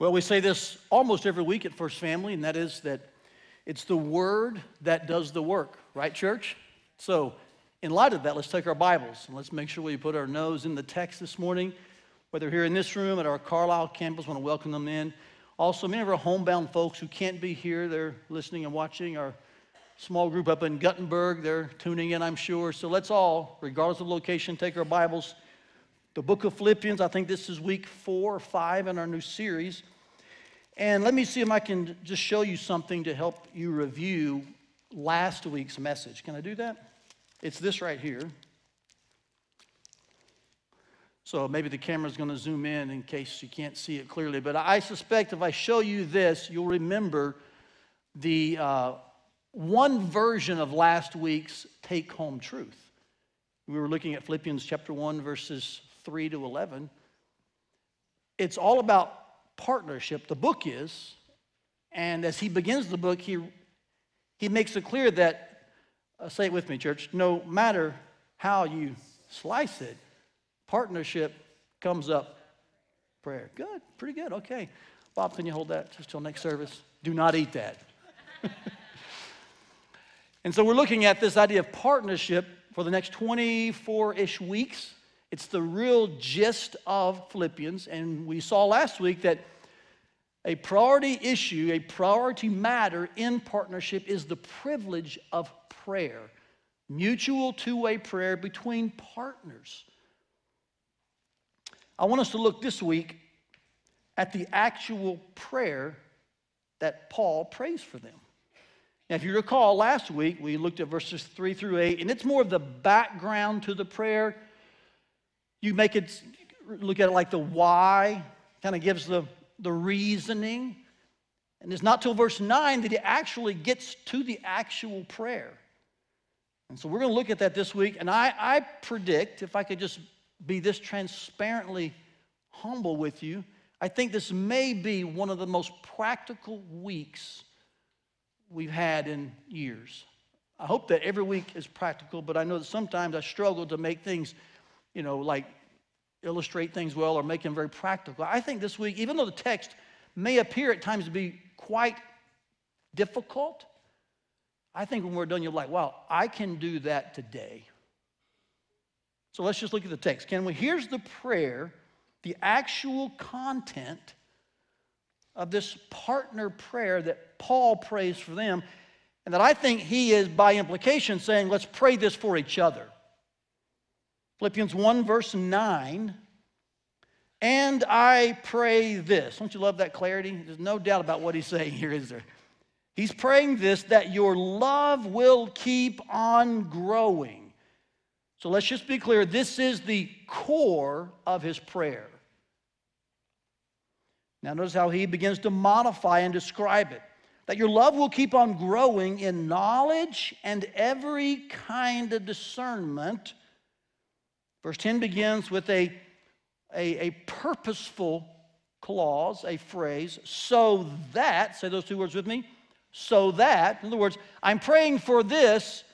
Well, we say this almost every week at First Family, and that is that it's the Word that does the work, right, church? So, in light of that, let's take our Bibles and let's make sure we put our nose in the text this morning. Whether here in this room, at our Carlisle campus, want to welcome them in. Also, many of our homebound folks who can't be here, they're listening and watching. Our small group up in Guttenberg, they're tuning in, I'm sure. So let's all, regardless of location, take our Bibles the book of Philippians. I think this is week four or five in our new series. And let me see if I can just show you something to help you review last week's message. Can I do that? It's this right here. So maybe the camera's going to zoom in in case you can't see it clearly. But I suspect if I show you this, you'll remember the uh, one version of last week's take home truth. We were looking at Philippians chapter 1, verses 3 to 11. It's all about partnership. The book is. And as he begins the book, he, he makes it clear that, uh, say it with me, church, no matter how you slice it, partnership comes up prayer. Good, pretty good, okay. Bob, can you hold that just till next service? Do not eat that. and so we're looking at this idea of partnership for the next 24 ish weeks. It's the real gist of Philippians. And we saw last week that a priority issue, a priority matter in partnership is the privilege of prayer, mutual two way prayer between partners. I want us to look this week at the actual prayer that Paul prays for them. Now, if you recall, last week we looked at verses 3 through 8, and it's more of the background to the prayer you make it, look at it like the why, kind of gives the, the reasoning. And it's not till verse 9 that he actually gets to the actual prayer. And so we're going to look at that this week. And I, I predict, if I could just be this transparently humble with you, I think this may be one of the most practical weeks we've had in years. I hope that every week is practical, but I know that sometimes I struggle to make things you know, like illustrate things well or make them very practical. I think this week, even though the text may appear at times to be quite difficult, I think when we're done, you're like, wow, I can do that today. So let's just look at the text. Can we? Here's the prayer, the actual content of this partner prayer that Paul prays for them, and that I think he is, by implication, saying, let's pray this for each other. Philippians 1, verse 9. And I pray this. Don't you love that clarity? There's no doubt about what he's saying here, is there? He's praying this that your love will keep on growing. So let's just be clear this is the core of his prayer. Now, notice how he begins to modify and describe it that your love will keep on growing in knowledge and every kind of discernment Verse 10 begins with a, a, a purposeful clause, a phrase, so that, say those two words with me, so that, in other words, I'm praying for this,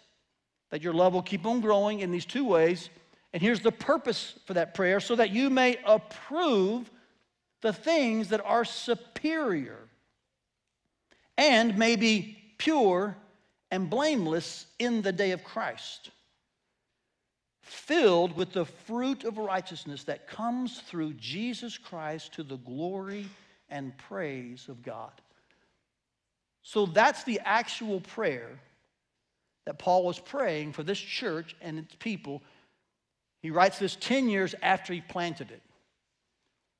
that your love will keep on growing in these two ways. And here's the purpose for that prayer so that you may approve the things that are superior and may be pure and blameless in the day of Christ filled with the fruit of righteousness that comes through Jesus Christ to the glory and praise of God. So that's the actual prayer that Paul was praying for this church and its people. He writes this 10 years after he planted it.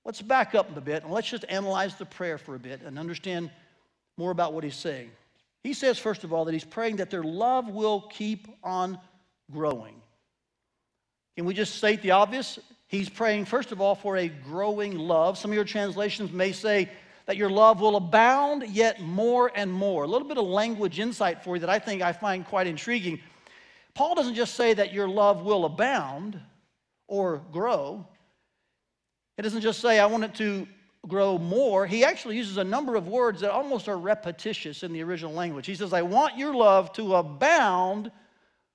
Let's back up a bit and let's just analyze the prayer for a bit and understand more about what he's saying. He says, first of all, that he's praying that their love will keep on growing. Can we just state the obvious? He's praying, first of all, for a growing love. Some of your translations may say that your love will abound yet more and more. A little bit of language insight for you that I think I find quite intriguing. Paul doesn't just say that your love will abound or grow, it doesn't just say, I want it to grow more. He actually uses a number of words that almost are repetitious in the original language. He says, I want your love to abound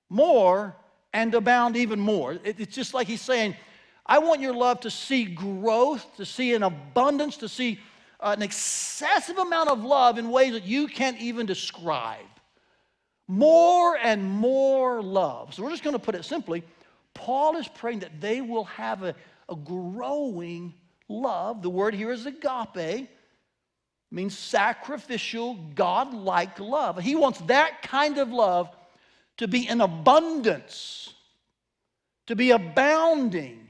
more and abound even more. It's just like he's saying, I want your love to see growth, to see an abundance, to see uh, an excessive amount of love in ways that you can't even describe. More and more love. So we're just going to put it simply Paul is praying that they will have a, a growing love. The word here is agape, means sacrificial, God like love. He wants that kind of love to be in abundance, to be abounding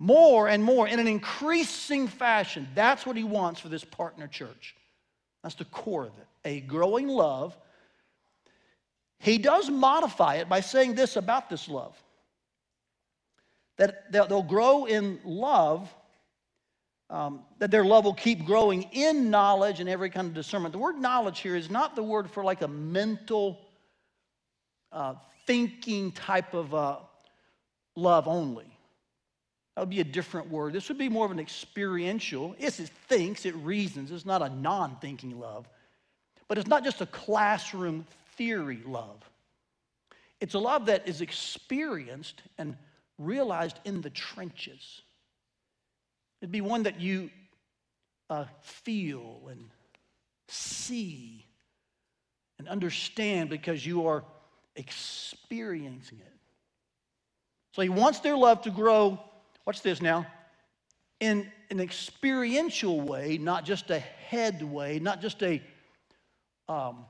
more and more in an increasing fashion. That's what he wants for this partner church. That's the core of it a growing love. He does modify it by saying this about this love that they'll grow in love, um, that their love will keep growing in knowledge and every kind of discernment. The word knowledge here is not the word for like a mental uh, thinking type of uh, love only. That would be a different word. This would be more of an experiential. Yes, it thinks, it reasons. It's not a non thinking love. But it's not just a classroom theory love. It's a love that is experienced and realized in the trenches. It'd be one that you uh, feel and see and understand because you are experiencing it. So he wants their love to grow, watch this now, in an experiential way, not just a head way, not just a um,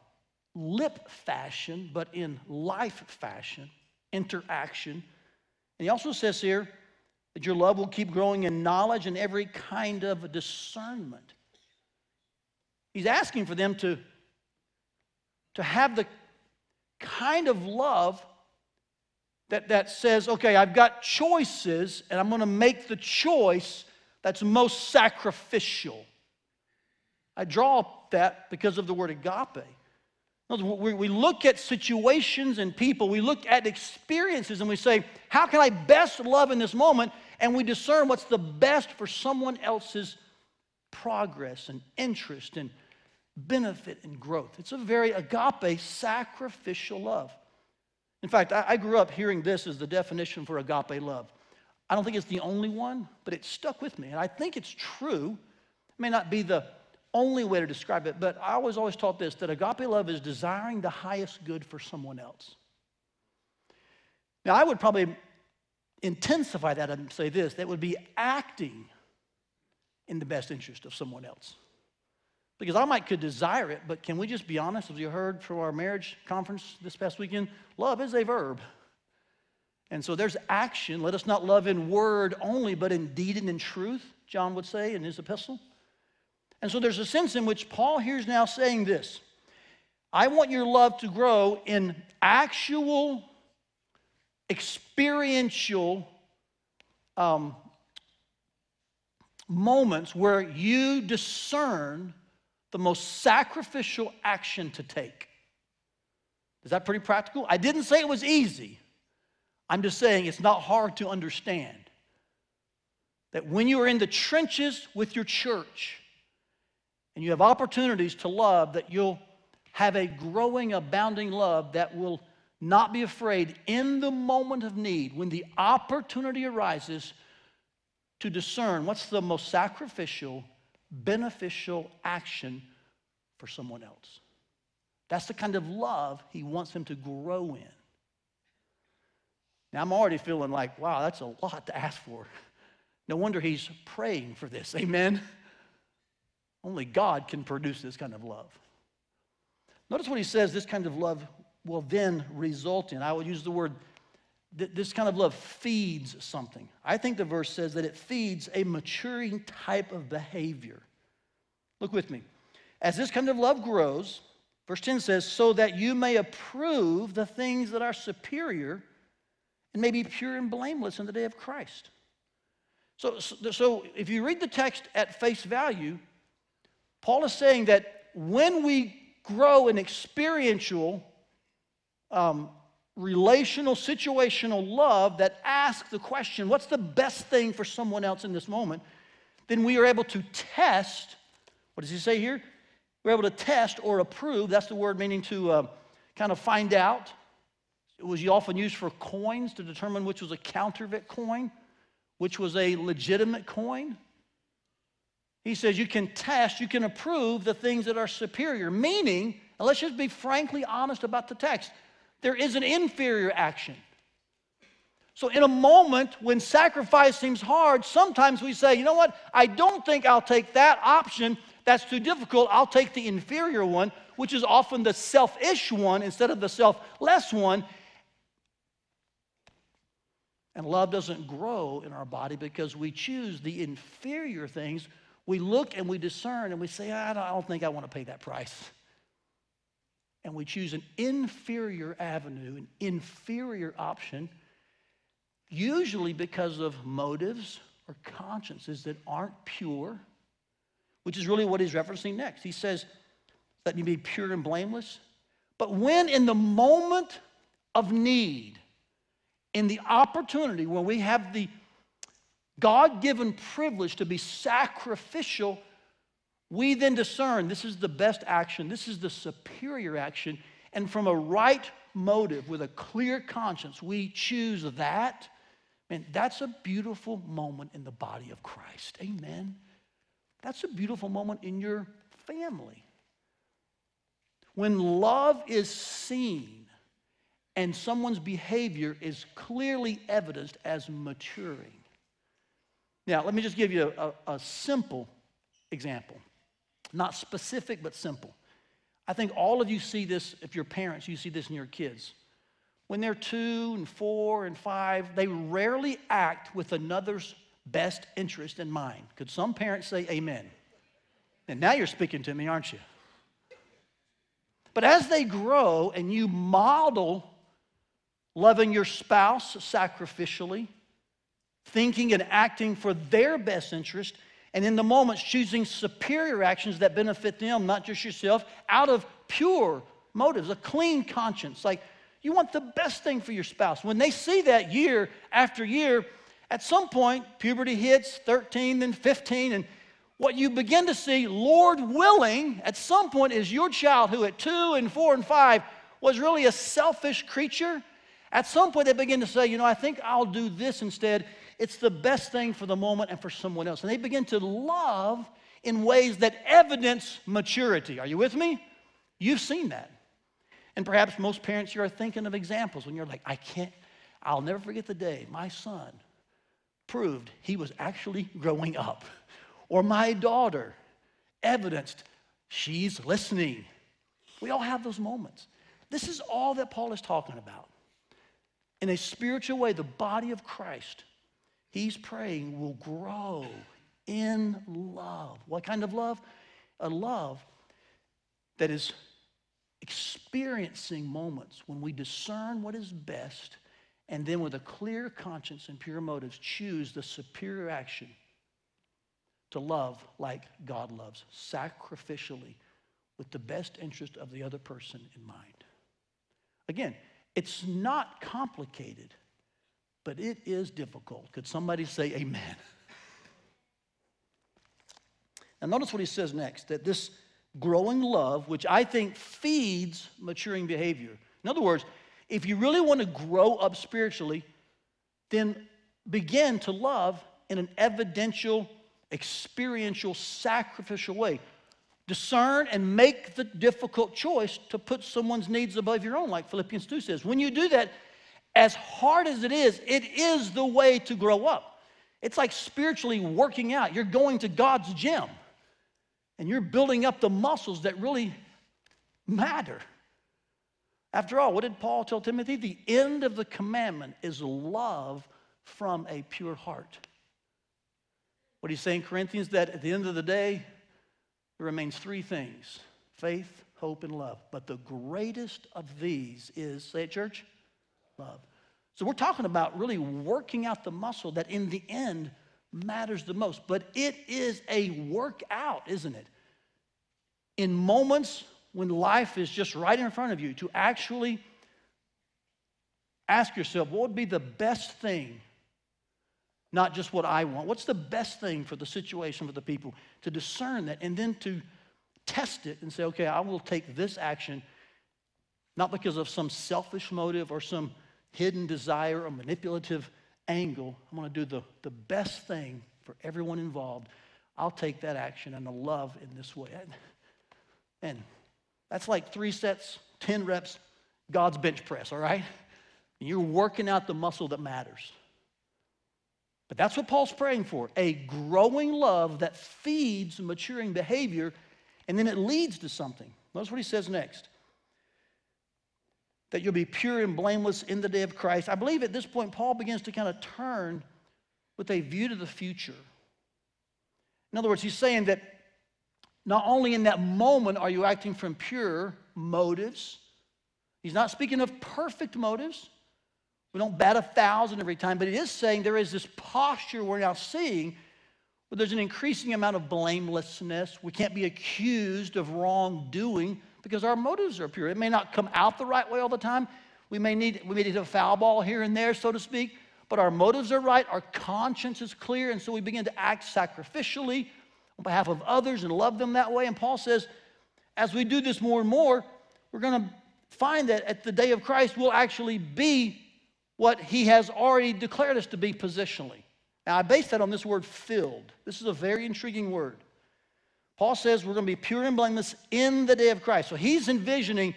lip fashion, but in life fashion, interaction and he also says here that your love will keep growing in knowledge and every kind of discernment. He's asking for them to, to have the kind of love that, that says, okay, I've got choices, and I'm going to make the choice that's most sacrificial. I draw that because of the word agape. We look at situations and people, we look at experiences, and we say, How can I best love in this moment? And we discern what's the best for someone else's progress and interest and benefit and growth. It's a very agape, sacrificial love. In fact, I, grew up hearing this as the definition for agape love. I don't think it's the only one, but it stuck with me. And I think it's true. It may not be the only way to describe it, but I was always taught this that agape love is desiring the highest good for someone else. Now, I would probably intensify that and say this that would be acting in the best interest of someone else. Because I might could desire it, but can we just be honest? As you heard from our marriage conference this past weekend, love is a verb. And so there's action. Let us not love in word only, but in deed and in truth, John would say in his epistle. And so there's a sense in which Paul here is now saying this I want your love to grow in actual, experiential um, moments where you discern the most sacrificial action to take. Is that pretty practical? I didn't say it was easy. I'm just saying it's not hard to understand. That when you are in the trenches with your church, and you have opportunities to love, that you'll have a growing, abounding love that will not be afraid in the moment of need, when the opportunity arises, to discern what's the most sacrificial, beneficial action for someone else. That's the kind of love he wants them to grow in. Now, I'm already feeling like, wow, that's a lot to ask for. No wonder he's praying for this. Amen. Only God can produce this kind of love. Notice what he says this kind of love will then result in. I will use the word, this kind of love feeds something. I think the verse says that it feeds a maturing type of behavior. Look with me. As this kind of love grows, verse 10 says, so that you may approve the things that are superior and may be pure and blameless in the day of Christ. So, so if you read the text at face value, Paul is saying that when we grow in experiential, um, relational, situational love that asks the question, what's the best thing for someone else in this moment? Then we are able to test, what does he say here? We're able to test or approve. That's the word meaning to uh, kind of find out. It was often used for coins to determine which was a counterfeit coin, which was a legitimate coin. He says you can test, you can approve the things that are superior, meaning, and let's just be frankly honest about the text, there is an inferior action. So, in a moment when sacrifice seems hard, sometimes we say, you know what, I don't think I'll take that option. That's too difficult. I'll take the inferior one, which is often the selfish one instead of the selfless one. And love doesn't grow in our body because we choose the inferior things. We look and we discern and we say, I don't think I want to pay that price. And we choose an inferior avenue, an inferior option, usually because of motives or consciences that aren't pure, which is really what he's referencing next. He says, Let me be pure and blameless. But when in the moment of need, in the opportunity when we have the God given privilege to be sacrificial, we then discern this is the best action, this is the superior action, and from a right motive with a clear conscience, we choose that. Man, that's a beautiful moment in the body of Christ. Amen. That's a beautiful moment in your family. When love is seen, and someone's behavior is clearly evidenced as maturing. Now, let me just give you a, a, simple example. Not specific, but simple. I think all of you see this, if you're parents, you see this in your kids. When they're two and four and five, they rarely act with another's best interest in mind. Could some parents say amen? And now you're speaking to me, aren't you? But as they grow and you model loving your spouse sacrificially, thinking and acting for their best interest, and in the moments choosing superior actions that benefit them, not just yourself, out of pure motives, a clean conscience. Like you want the best thing for your spouse. When they see that year after year, at some point, puberty hits 13, then 15, and what you begin to see, Lord willing, at some point is your child who at two and four and five was really a selfish creature at some point, they begin to say, you know, I think I'll do this instead. It's the best thing for the moment and for someone else. And they begin to love in ways that evidence maturity. Are you with me? You've seen that. And perhaps most parents here are thinking of examples when you're like, I can't, I'll never forget the day my son proved he was actually growing up. Or my daughter evidenced she's listening. We all have those moments. This is all that Paul is talking about in a spiritual way, the body of Christ, he's praying, will grow in love. What kind of love? A love that is experiencing moments when we discern what is best and then with a clear conscience and pure motives choose the superior action to love like God loves, sacrificially with the best interest of the other person in mind. Again, it's not complicated, but it is difficult. Could somebody say amen? Now, notice what he says next that this growing love, which I think feeds maturing behavior. In other words, if you really want to grow up spiritually, then begin to love in an evidential, experiential, sacrificial way discern and make the difficult choice to put someone's needs above your own, like Philippians 2 says. When you do that, as hard as it is, it is the way to grow up. It's like spiritually working out. You're going to God's gym and you're building up the muscles that really matter. After all, what did Paul tell Timothy? The end of the commandment is love from a pure heart. What he's saying, Corinthians, that at the end of the day, there remains three things faith, hope, and love. But the greatest of these is, say it, church, love. So we're talking about really working out the muscle that in the end matters the most. But it is a workout, isn't it? In moments when life is just right in front of you, to actually ask yourself, what would be the best thing not just what I want. What's the best thing for the situation, for the people? To discern that and then to test it and say, okay, I will take this action, not because of some selfish motive or some hidden desire or manipulative angle. I'm going to do the, the best thing for everyone involved. I'll take that action and the love in this way. And that's like three sets, 10 reps, God's bench press, all right? You're working out the muscle that matters. But that's what Paul's praying for a growing love that feeds maturing behavior, and then it leads to something. Notice what he says next that you'll be pure and blameless in the day of Christ. I believe at this point, Paul begins to kind of turn with a view to the future. In other words, he's saying that not only in that moment are you acting from pure motives, he's not speaking of perfect motives. We don't bat a thousand every time, but it is saying there is this posture we're now seeing where there's an increasing amount of blamelessness. We can't be accused of wrongdoing because our motives are pure. It may not come out the right way all the time. We may need, we may need a foul ball here and there, so to speak, but our motives are right. Our conscience is clear, and so we begin to act sacrificially on behalf of others and love them that way. And Paul says, as we do this more and more, we're going to find that at the day of Christ, we'll actually be what he has already declared us to be positionally. Now, I base that on this word filled. This is a very intriguing word. Paul says we're going to be pure and blameless in the day of Christ. So he's envisioning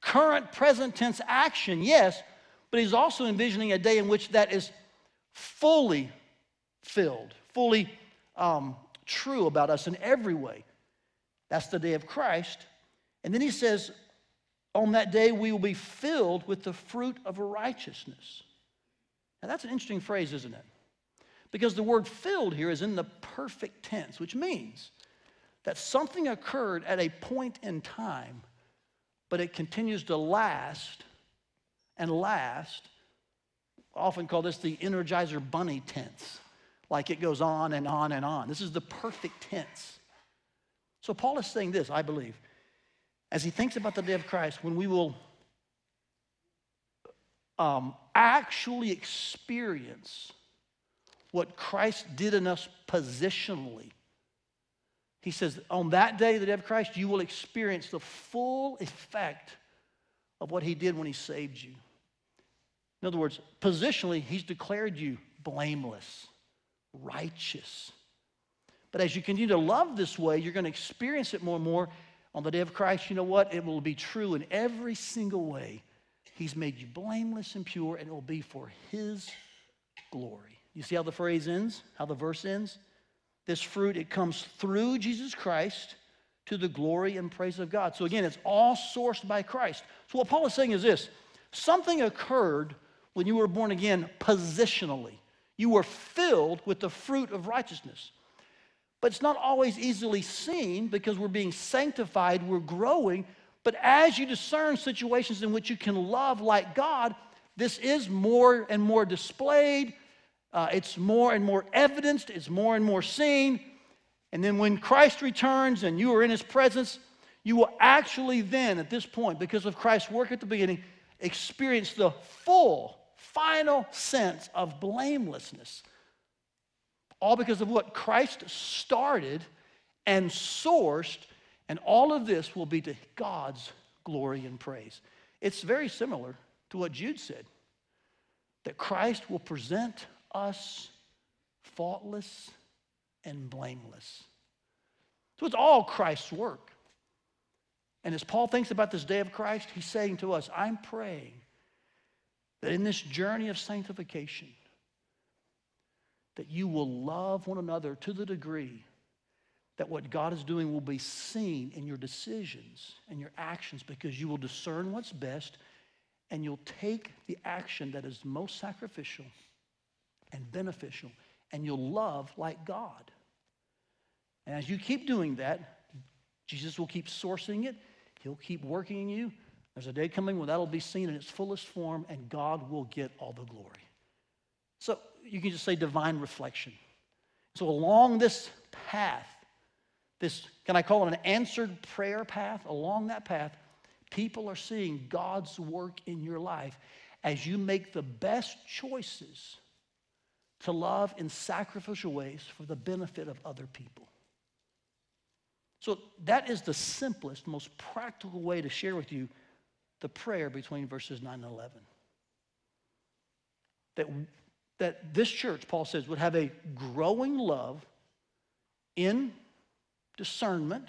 current present tense action, yes, but he's also envisioning a day in which that is fully filled, fully um, true about us in every way. That's the day of Christ. And then he says, on that day we will be filled with the fruit of righteousness. Now, that's an interesting phrase, isn't it? Because the word filled here is in the perfect tense, which means that something occurred at a point in time, but it continues to last and last. Often call this the Energizer Bunny tense, like it goes on and on and on. This is the perfect tense. So, Paul is saying this, I believe, as he thinks about the day of Christ, when we will um, actually experience what Christ did in us positionally. He says, on that day, the day of Christ, you will experience the full effect of what he did when he saved you. In other words, positionally, he's declared you blameless, righteous. But as you continue to love this way, you're going to experience it more and more. On the day of Christ, you know what? It will be true in every single way He's made you blameless and pure, and it will be for His glory. You see how the phrase ends, how the verse ends? This fruit, it comes through Jesus Christ to the glory and praise of God. So again, it's all sourced by Christ. So what Paul is saying is this something occurred when you were born again positionally. You were filled with the fruit of righteousness. But it's not always easily seen because we're being sanctified, we're growing, but as you discern situations in which you can love like God, this is more and more displayed. Uh, it's more and more evidenced. It's more and more seen. And then when Christ returns and you are in his presence, you will actually then, at this point, because of Christ's work at the beginning, experience the full, final sense of blamelessness. All because of what Christ started and sourced and all of this will be to God's glory and praise. It's very similar to what Jude said that Christ will present us faultless and blameless. So it's all Christ's work. And as Paul thinks about this day of Christ, he's saying to us, I'm praying that in this journey of sanctification, that you will love one another to the degree that what God is doing will be seen in your decisions and your actions because you will discern what's best and you'll take the action that is most sacrificial and beneficial and you'll love like God. And as you keep doing that, Jesus will keep sourcing it, He'll keep working in you. There's a day coming when that'll be seen in its fullest form and God will get all the glory. So you can just say divine reflection. So along this path, this, can I call it an answered prayer path? Along that path, people are seeing God's work in your life as you make the best choices to love in sacrificial ways for the benefit of other people. So, that is the simplest, most practical way to share with you the prayer between verses 9 and 11. That, that this church, Paul says, would have a growing love in discernment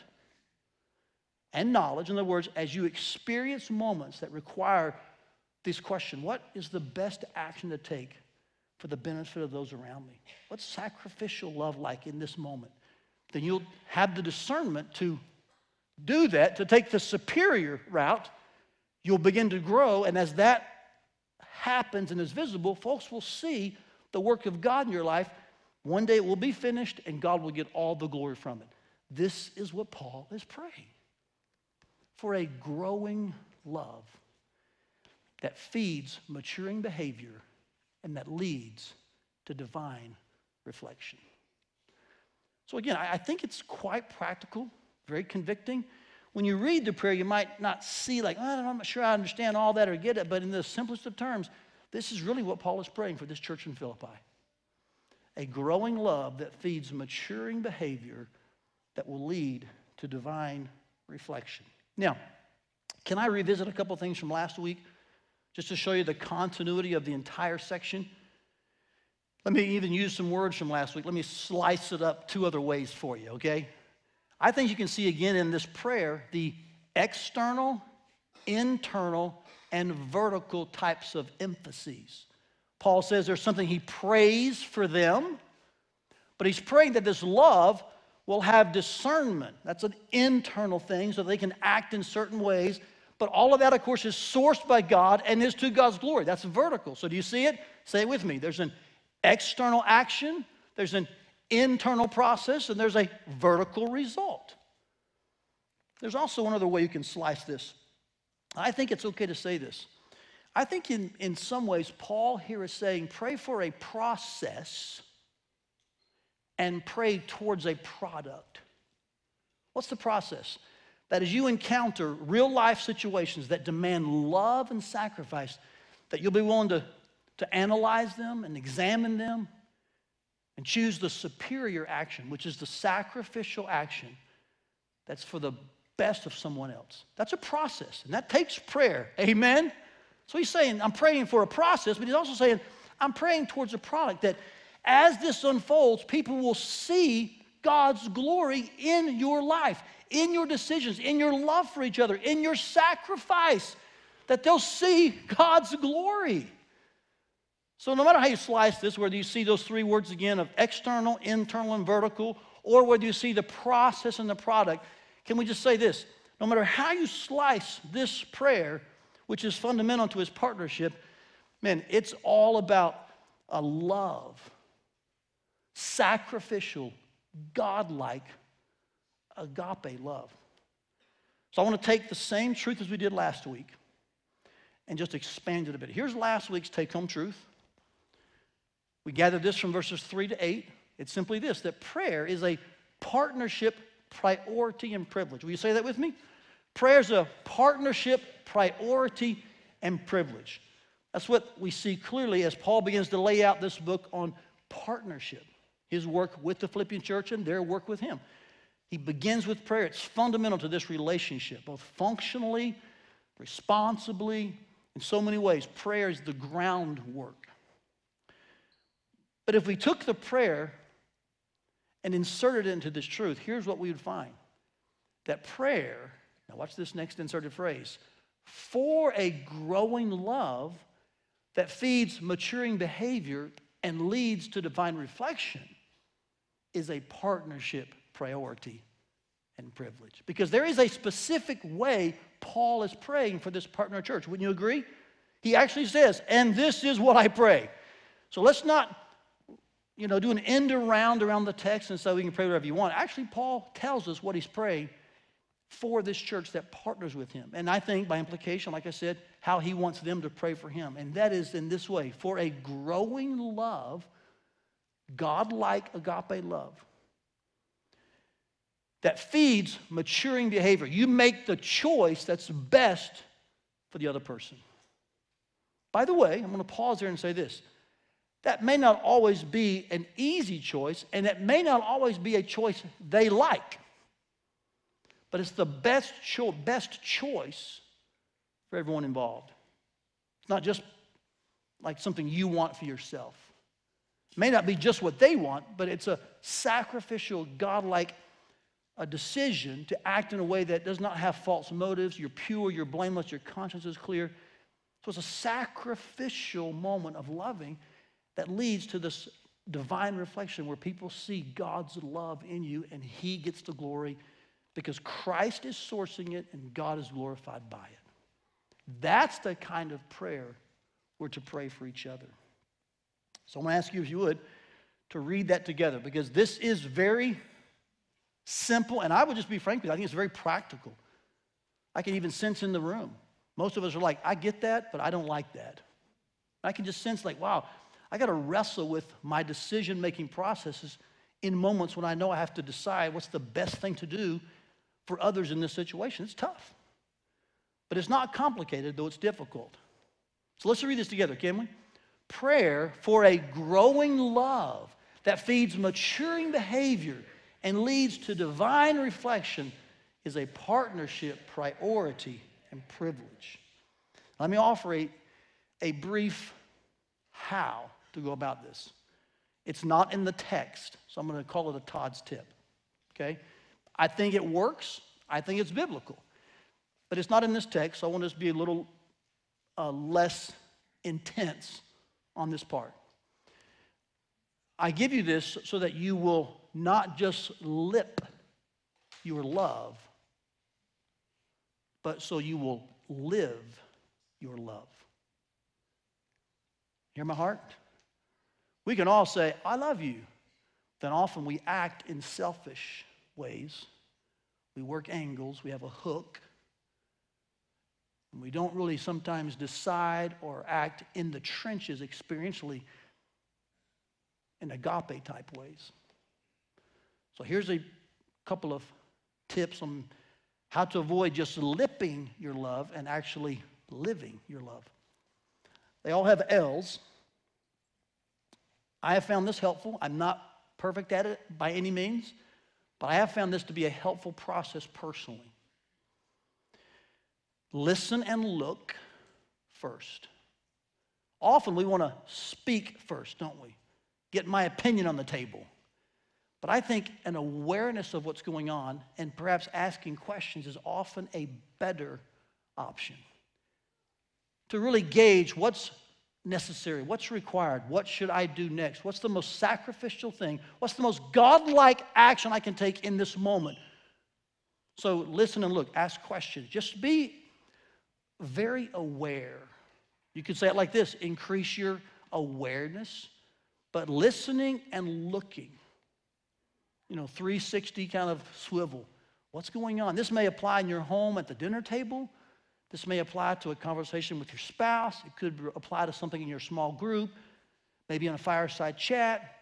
and knowledge. In other words, as you experience moments that require this question what is the best action to take for the benefit of those around me? What's sacrificial love like in this moment? Then you'll have the discernment to do that, to take the superior route. You'll begin to grow, and as that happens and is visible, folks will see the work of God in your life. One day it will be finished, and God will get all the glory from it. This is what Paul is praying for a growing love that feeds maturing behavior and that leads to divine reflection. So, again, I think it's quite practical, very convicting. When you read the prayer, you might not see, like, oh, I'm not sure I understand all that or get it, but in the simplest of terms, this is really what Paul is praying for this church in Philippi a growing love that feeds maturing behavior that will lead to divine reflection. Now, can I revisit a couple things from last week just to show you the continuity of the entire section? Let me even use some words from last week. Let me slice it up two other ways for you, okay? I think you can see again in this prayer the external, internal, and vertical types of emphases. Paul says there's something he prays for them, but he's praying that this love will have discernment. That's an internal thing, so they can act in certain ways. But all of that, of course, is sourced by God and is to God's glory. That's vertical. So do you see it? Say it with me. There's an external action, there's an internal process, and there's a vertical result. There's also one other way you can slice this. I think it's okay to say this. I think in, in some ways, Paul here is saying, pray for a process and pray towards a product. What's the process? That as you encounter real life situations that demand love and sacrifice, that you'll be willing to, to analyze them and examine them and choose the superior action, which is the sacrificial action that's for the best of someone else. That's a process, and that takes prayer. Amen? So he's saying, I'm praying for a process, but he's also saying, I'm praying towards a product that as this unfolds, people will see God's glory in your life, in your decisions, in your love for each other, in your sacrifice, that they'll see God's glory. So, no matter how you slice this, whether you see those three words again of external, internal, and vertical, or whether you see the process and the product, can we just say this? No matter how you slice this prayer, which is fundamental to his partnership, man, it's all about a love, sacrificial, godlike, agape love. So I want to take the same truth as we did last week and just expand it a bit. Here's last week's take home truth. We gathered this from verses 3 to 8. It's simply this that prayer is a partnership priority and privilege. Will you say that with me? Prayer is a partnership priority and privilege. That's what we see clearly as Paul begins to lay out this book on partnership, his work with the Philippian church and their work with him. He begins with prayer. It's fundamental to this relationship, both functionally, responsibly, in so many ways. Prayer is the groundwork. But if we took the prayer and inserted it into this truth, here's what we would find that prayer, now watch this next inserted phrase, for a growing love that feeds maturing behavior and leads to divine reflection is a partnership priority and privilege. Because there is a specific way Paul is praying for this partner church. Wouldn't you agree? He actually says, and this is what I pray. So let's not, you know, do an end around around the text and say we can pray whatever you want. Actually, Paul tells us what he's praying for this church that partners with him. And I think by implication, like I said, how he wants them to pray for him. And that is in this way for a growing love, God-like agape love that feeds maturing behavior. You make the choice that's best for the other person. By the way, I'm going to pause there and say this. That may not always be an easy choice, and it may not always be a choice they like but it's the best, cho- best choice for everyone involved. It's not just like something you want for yourself. It May not be just what they want, but it's a sacrificial, godlike a decision to act in a way that does not have false motives. You're pure, you're blameless, your conscience is clear. So it's a sacrificial moment of loving that leads to this divine reflection where people see God's love in you and He gets the glory because Christ is sourcing it and God is glorified by it. That's the kind of prayer we're to pray for each other. So I'm going to ask you, if you would, to read that together because this is very simple, and I would just be frank with you, I think it's very practical. I can even sense in the room. Most of us are like, I get that, but I don't like that. I can just sense, like, wow, I got to wrestle with my decision making processes in moments when I know I have to decide what's the best thing to do for others in this situation. It's tough. But it's not complicated, though it's difficult. So let's read this together, can we? Prayer for a growing love that feeds maturing behavior and leads to divine reflection is a partnership priority and privilege. Let me offer a, a brief how to go about this. It's not in the text, so I'm going to call it a Todd's tip. Okay? I think it works, I think it's biblical. But it's not in this text, so I want us to be a little uh, less intense on this part. I give you this so that you will not just lip your love, but so you will live your love. Hear my heart? We can all say, I love you. Then often we act in selfish ways. We work angles, we have a hook. And we don't really sometimes decide or act in the trenches experientially in agape type ways. So here's a couple of tips on how to avoid just lipping your love and actually living your love. They all have L's. I have found this helpful. I'm not perfect at it by any means, but I have found this to be a helpful process personally. Listen and look first. Often we want to speak first, don't we? Get my opinion on the table. But I think an awareness of what's going on and perhaps asking questions is often a better option. To really gauge what's necessary, what's required, what should I do next, what's the most sacrificial thing, what's the most godlike action I can take in this moment. So listen and look, ask questions. Just be very aware. You could say it like this increase your awareness, but listening and looking you know, 360 kind of swivel. What's going on? This may apply in your home at the dinner table. This may apply to a conversation with your spouse. It could apply to something in your small group, maybe on a fireside chat,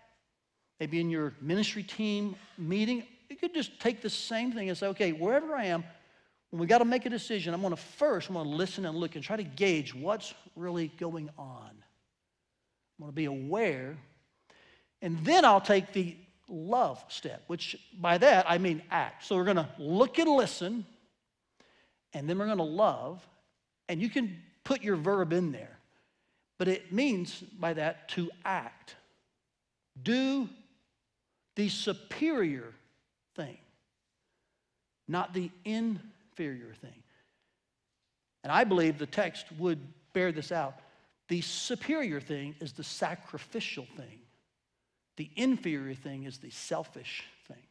maybe in your ministry team meeting. You could just take the same thing and say, okay, wherever I am, when we got to make a decision, I'm going to first, I'm going to listen and look and try to gauge what's really going on. I'm going to be aware. And then I'll take the love step, which by that I mean act. So we're going to look and listen, and then we're going to love, and you can put your verb in there. But it means by that to act. Do the superior thing, not the inferior thing. And I believe the text would bear this out. The superior thing is the sacrificial thing. The inferior thing is the selfish thing.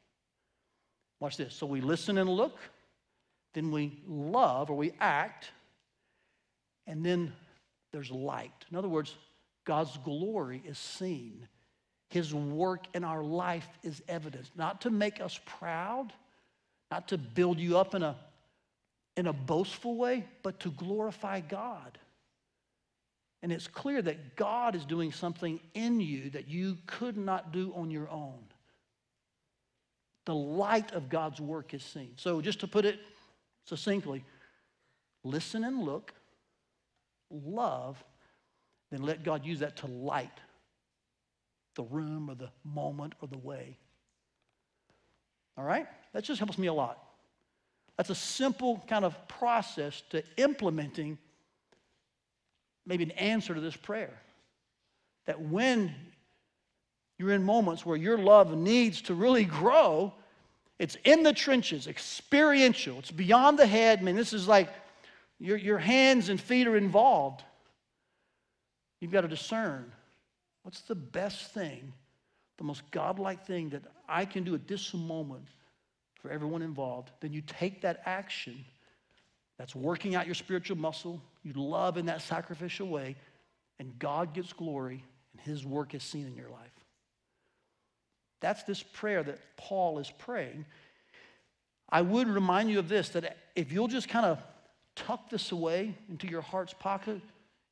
Watch this. So we listen and look, then we love or we act, and then there's light. In other words, God's glory is seen. His work in our life is evidence, not to make us proud, not to build you up in a, in a boastful way, but to glorify God. And it's clear that God is doing something in you that you could not do on your own. The light of God's work is seen. So, just to put it succinctly, listen and look, love, then let God use that to light the room or the moment or the way. All right? That just helps me a lot. That's a simple kind of process to implementing maybe an answer to this prayer. That when You're in moments where your love needs to really grow. It's in the trenches, experiential. It's beyond the head. I mean, this is like your, your hands and feet are involved. You've got to discern what's the best thing, the most godlike thing that I can do at this moment for everyone involved. Then you take that action that's working out your spiritual muscle. You love in that sacrificial way, and God gets glory, and His work is seen in your life. That's this prayer that Paul is praying. I would remind you of this that if you'll just kind of tuck this away into your heart's pocket,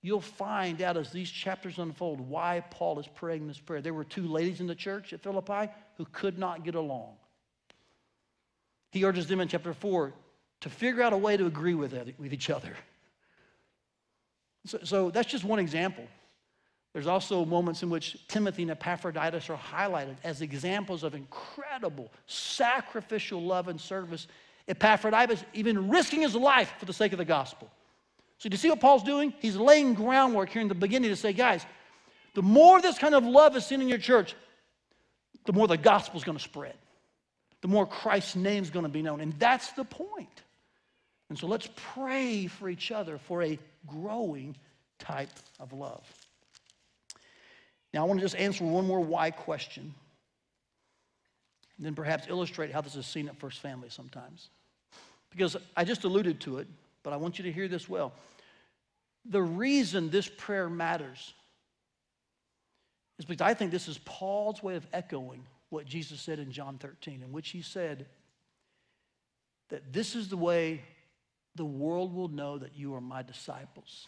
you'll find out as these chapters unfold why Paul is praying this prayer. There were two ladies in the church at Philippi who could not get along. He urges them in chapter 4 to figure out a way to agree with, with each other. So, so that's just one example. There's also moments in which Timothy and Epaphroditus are highlighted as examples of incredible sacrificial love and service. Epaphroditus even risking his life for the sake of the gospel. So, do you see what Paul's doing? He's laying groundwork here in the beginning to say, guys, the more this kind of love is seen in your church, the more the gospel is going to spread, the more Christ's name is going to be known. And that's the point. And so let's pray for each other for a growing type of love. Now, I want to just answer one more why question, and then perhaps illustrate how this is seen at First Family sometimes. Because I just alluded to it, but I want you to hear this well. The reason this prayer matters is because I think this is Paul's way of echoing what Jesus said in John 13, in which he said that this is the way the world will know that you are my disciples.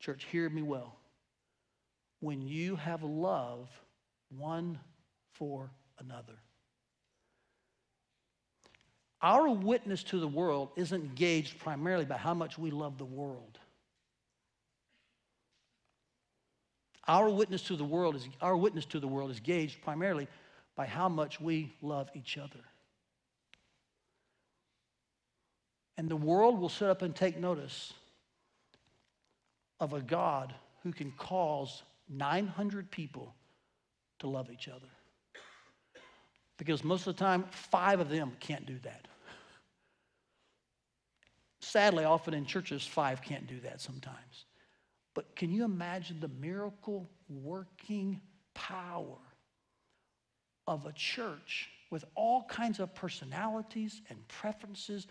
Church, hear me well. When you have love one for another. Our witness to the world isn't gauged primarily by how much we love the world. Our witness to the world is our witness to the world is gauged primarily by how much we love each other. And the world will sit up and take notice of a God who can cause 900 people to love each other. Because most of the time, five of them can't do that. Sadly, often in churches, five can't do that sometimes. But can you imagine the miracle working power of a church with all kinds of personalities and preferences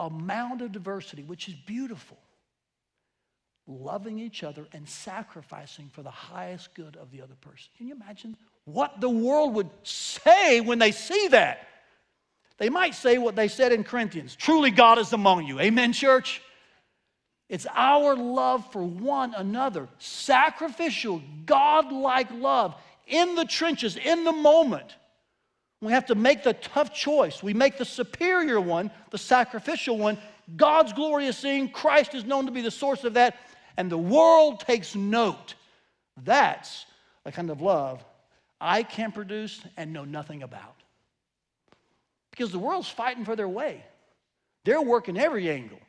amount of diversity, which is beautiful, loving each other and sacrificing for the highest good of the other person. Can you imagine what the world would say when they see that? They might say what they said in Corinthians truly, God is among you. Amen, church? It's our love for one another, sacrificial, God like love in the trenches, in the moment. We have to make the tough choice. We make the superior one, the sacrificial one. God's glory is seen. Christ is known to be the source of that. And the world takes note. That's the kind of love I can produce and know nothing about. Because the world's fighting for their way, they're working every angle.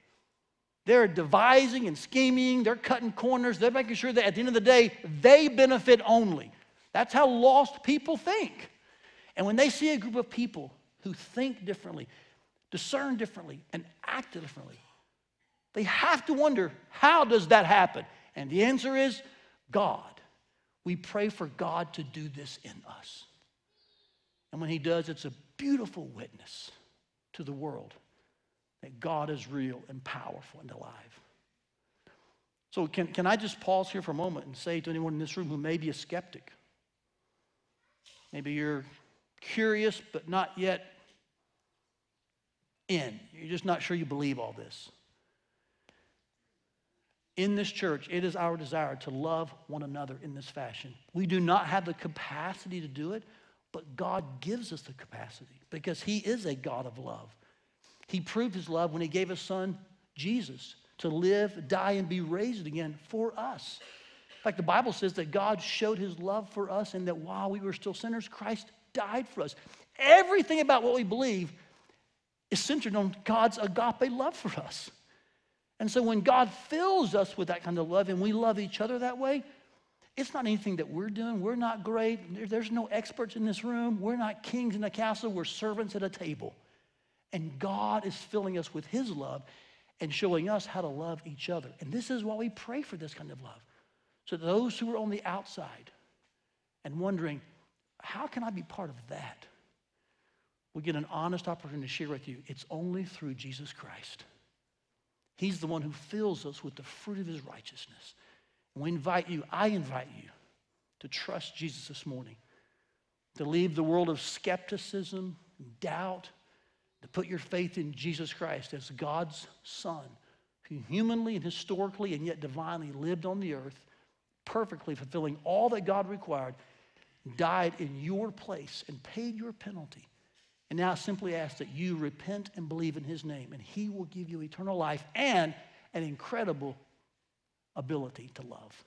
They're devising and scheming, they're cutting corners, they're making sure that at the end of the day, they benefit only. That's how lost people think. And when they see a group of people who think differently, discern differently, and act differently, they have to wonder how does that happen? And the answer is God. We pray for God to do this in us. And when He does, it's a beautiful witness to the world that God is real and powerful and alive. So, can, can I just pause here for a moment and say to anyone in this room who may be a skeptic? Maybe you're curious, but not yet in. You're just not sure you believe all this. In this church, it is our desire to love one another in this fashion. We do not have the capacity to do it, but God gives us the capacity because He is a God of love. He proved His love when He gave His Son, Jesus, to live, die, and be raised again for us. In fact, the Bible says that God showed His love for us and that while we were still sinners, Christ died for us. Everything about what we believe is centered on God's agape love for us. And so when God fills us with that kind of love and we love each other that way, It's not anything that we're doing. We're not great. There's no experts in this room. We're not kings in a castle. We're servants at a table. And God is filling us with His love and showing us how to love each other. And this is why we pray for this kind of love. So those who are on the outside and wondering, how can I be part of that? We get an honest opportunity to share with you. It's only through Jesus Christ. He's the one who fills us with the fruit of his righteousness. And we invite you, I invite you, to trust Jesus this morning, to leave the world of skepticism, and doubt, to put your faith in Jesus Christ as God's Son, who humanly and historically and yet divinely lived on the earth, perfectly fulfilling all that God required, died in your place and paid your penalty. And now I simply ask that you repent and believe in his name, and he will give you eternal life and an incredible ability to love.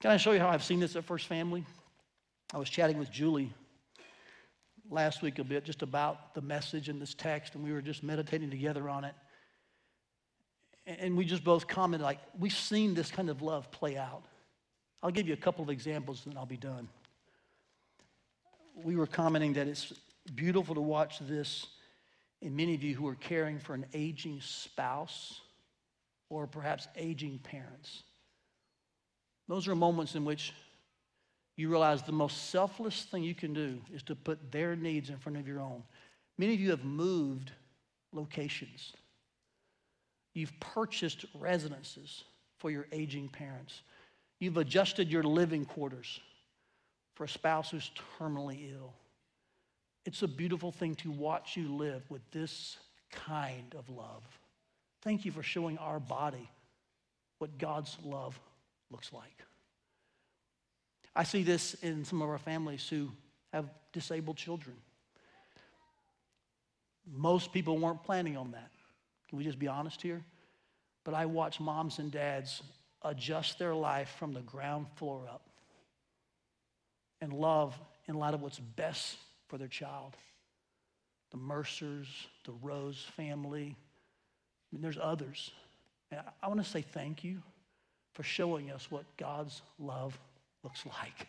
Can I show you how I've seen this at First Family? I was chatting with Julie last week a bit just about the message in this text, and we were just meditating together on it. And we just both commented, like, we've seen this kind of love play out. I'll give you a couple of examples and I'll be done. We were commenting that it's beautiful to watch this in many of you who are caring for an aging spouse or perhaps aging parents. Those are moments in which you realize the most selfless thing you can do is to put their needs in front of your own. Many of you have moved locations. You've purchased residences for your aging parents. You've adjusted your living quarters for a spouse who's terminally ill. It's a beautiful thing to watch you live with this kind of love. Thank you for showing our body what God's love looks like. I see this in some of our families who have disabled children. Most people weren't planning on that. Can we just be honest here? But I watch moms and dads adjust their life from the ground floor up and love in light of what's best for their child. The Mercers, the Rose family. I mean, there's others. And I want to say thank you for showing us what God's love looks like.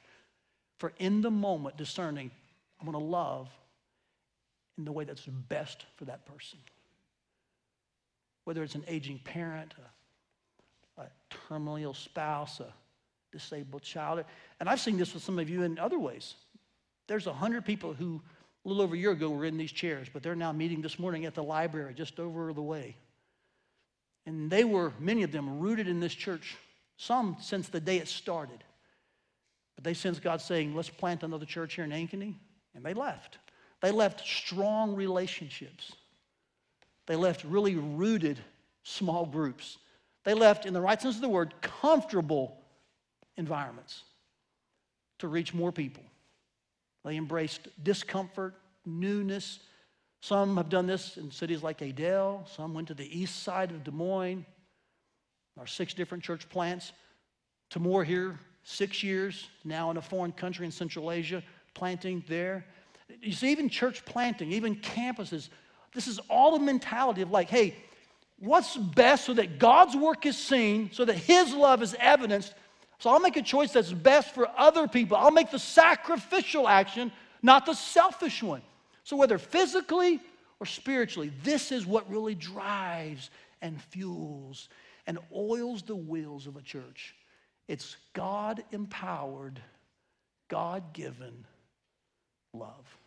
For in the moment, discerning, I'm going to love in the way that's best for that person. Whether it's an aging parent, a, a terminal spouse, a disabled child. And I've seen this with some of you in other ways. There's 100 people who a little over a year ago were in these chairs, but they're now meeting this morning at the library just over the way. And they were, many of them, rooted in this church, some since the day it started. But they sensed God saying, let's plant another church here in Ankeny, and they left. They left strong relationships. They left really rooted small groups. They left, in the right sense of the word, comfortable environments to reach more people. They embraced discomfort, newness. Some have done this in cities like Adel. Some went to the east side of Des Moines. Our six different church plants. To more here six years now in a foreign country in Central Asia, planting there. You see, even church planting, even campuses, this is all a mentality of like, hey, what's best so that God's work is seen, so that His love is evidenced. So I'll make a choice that's best for other people. I'll make the sacrificial action, not the selfish one. So whether physically or spiritually, this is what really drives and fuels and oils the wheels of a church. It's God empowered, God given love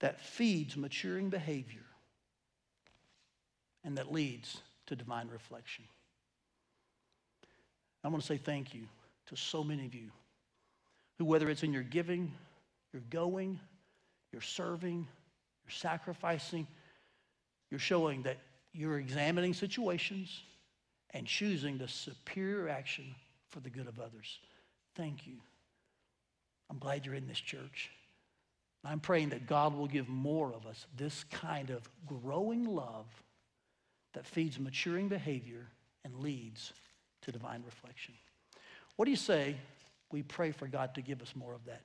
that feeds maturing behavior and that leads to divine reflection. I want to say thank you to so many of you who, whether it's in your giving, your going, your serving, your sacrificing, you're showing that you're examining situations and choosing the superior action for the good of others. Thank you. I'm glad you're in this church. I'm praying that God will give more of us this kind of growing love that feeds maturing behavior and leads to divine reflection. What do you say we pray for God to give us more of that?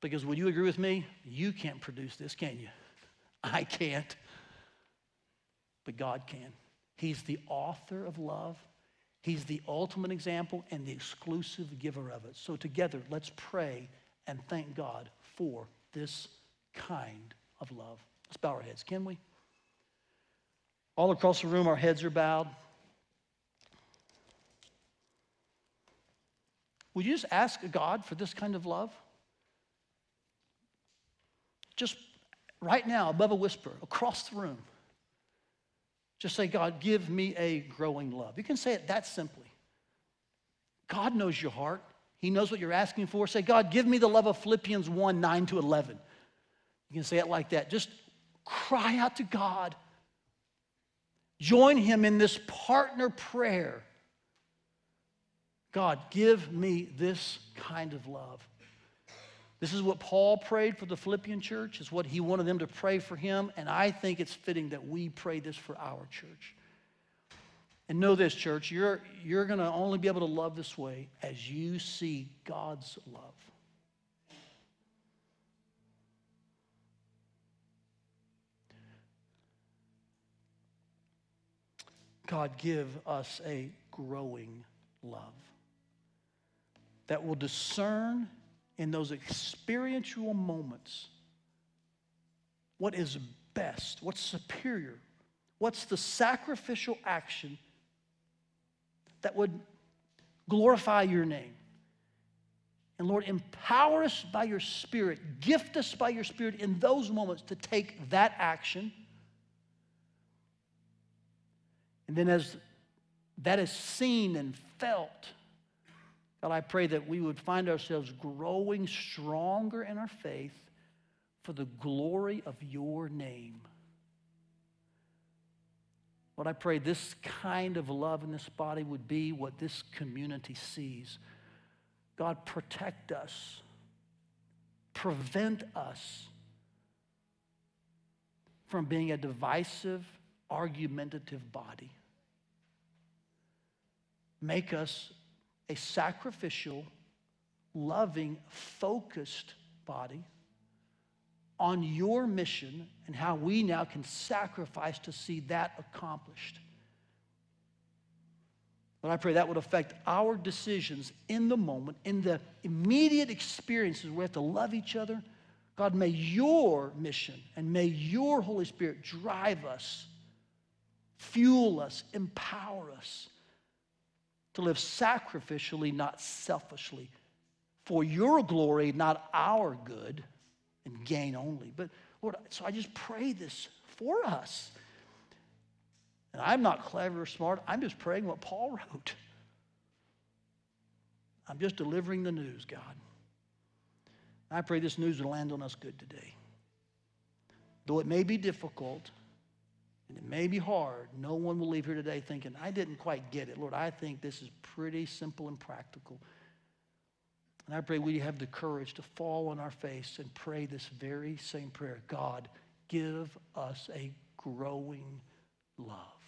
Because would you agree with me? You can't produce this, can you? I can't. But God can. He's the author of love. He's the ultimate example and the exclusive giver of it. So, together, let's pray and thank God for this kind of love. Let's bow our heads, can we? All across the room, our heads are bowed. Would you just ask God for this kind of love? Just right now, above a whisper, across the room. Just say, God, give me a growing love. You can say it that simply. God knows your heart. He knows what you're asking for. Say, God, give me the love of Philippians 1 9 to 11. You can say it like that. Just cry out to God. Join Him in this partner prayer. God, give me this kind of love. This is what Paul prayed for the Philippian church, is what he wanted them to pray for him, and I think it's fitting that we pray this for our church. And know this, church, you're, you're going to only be able to love this way as you see God's love. God, give us a growing love that will discern in those experiential moments what is best, what's superior, what's the sacrificial action that would glorify your name. And Lord, empower us by your Spirit, gift us by your Spirit in those moments to take that action. And then, as that is seen and felt, God, I pray that we would find ourselves growing stronger in our faith for the glory of your name. Lord, I pray this kind of love in this body would be what this community sees. God, protect us, prevent us from being a divisive, argumentative body. Make us a sacrificial, loving, focused body on your mission and how we now can sacrifice to see that accomplished. But I pray that would affect our decisions in the moment, in the immediate experiences where we have to love each other. God, may your mission and may your Holy Spirit drive us, fuel us, empower us to live sacrificially, not selfishly, for your glory, not our good and gain only. But Lord, so I just pray this for us. And I'm not clever or smart, I'm just praying what Paul wrote. I'm just delivering the news, God. I pray this news will land on us good today. Though it may be difficult, and it may be hard. No one will leave here today thinking, I didn't quite get it. Lord, I think this is pretty simple and practical. And I pray we have the courage to fall on our face and pray this very same prayer God, give us a growing love.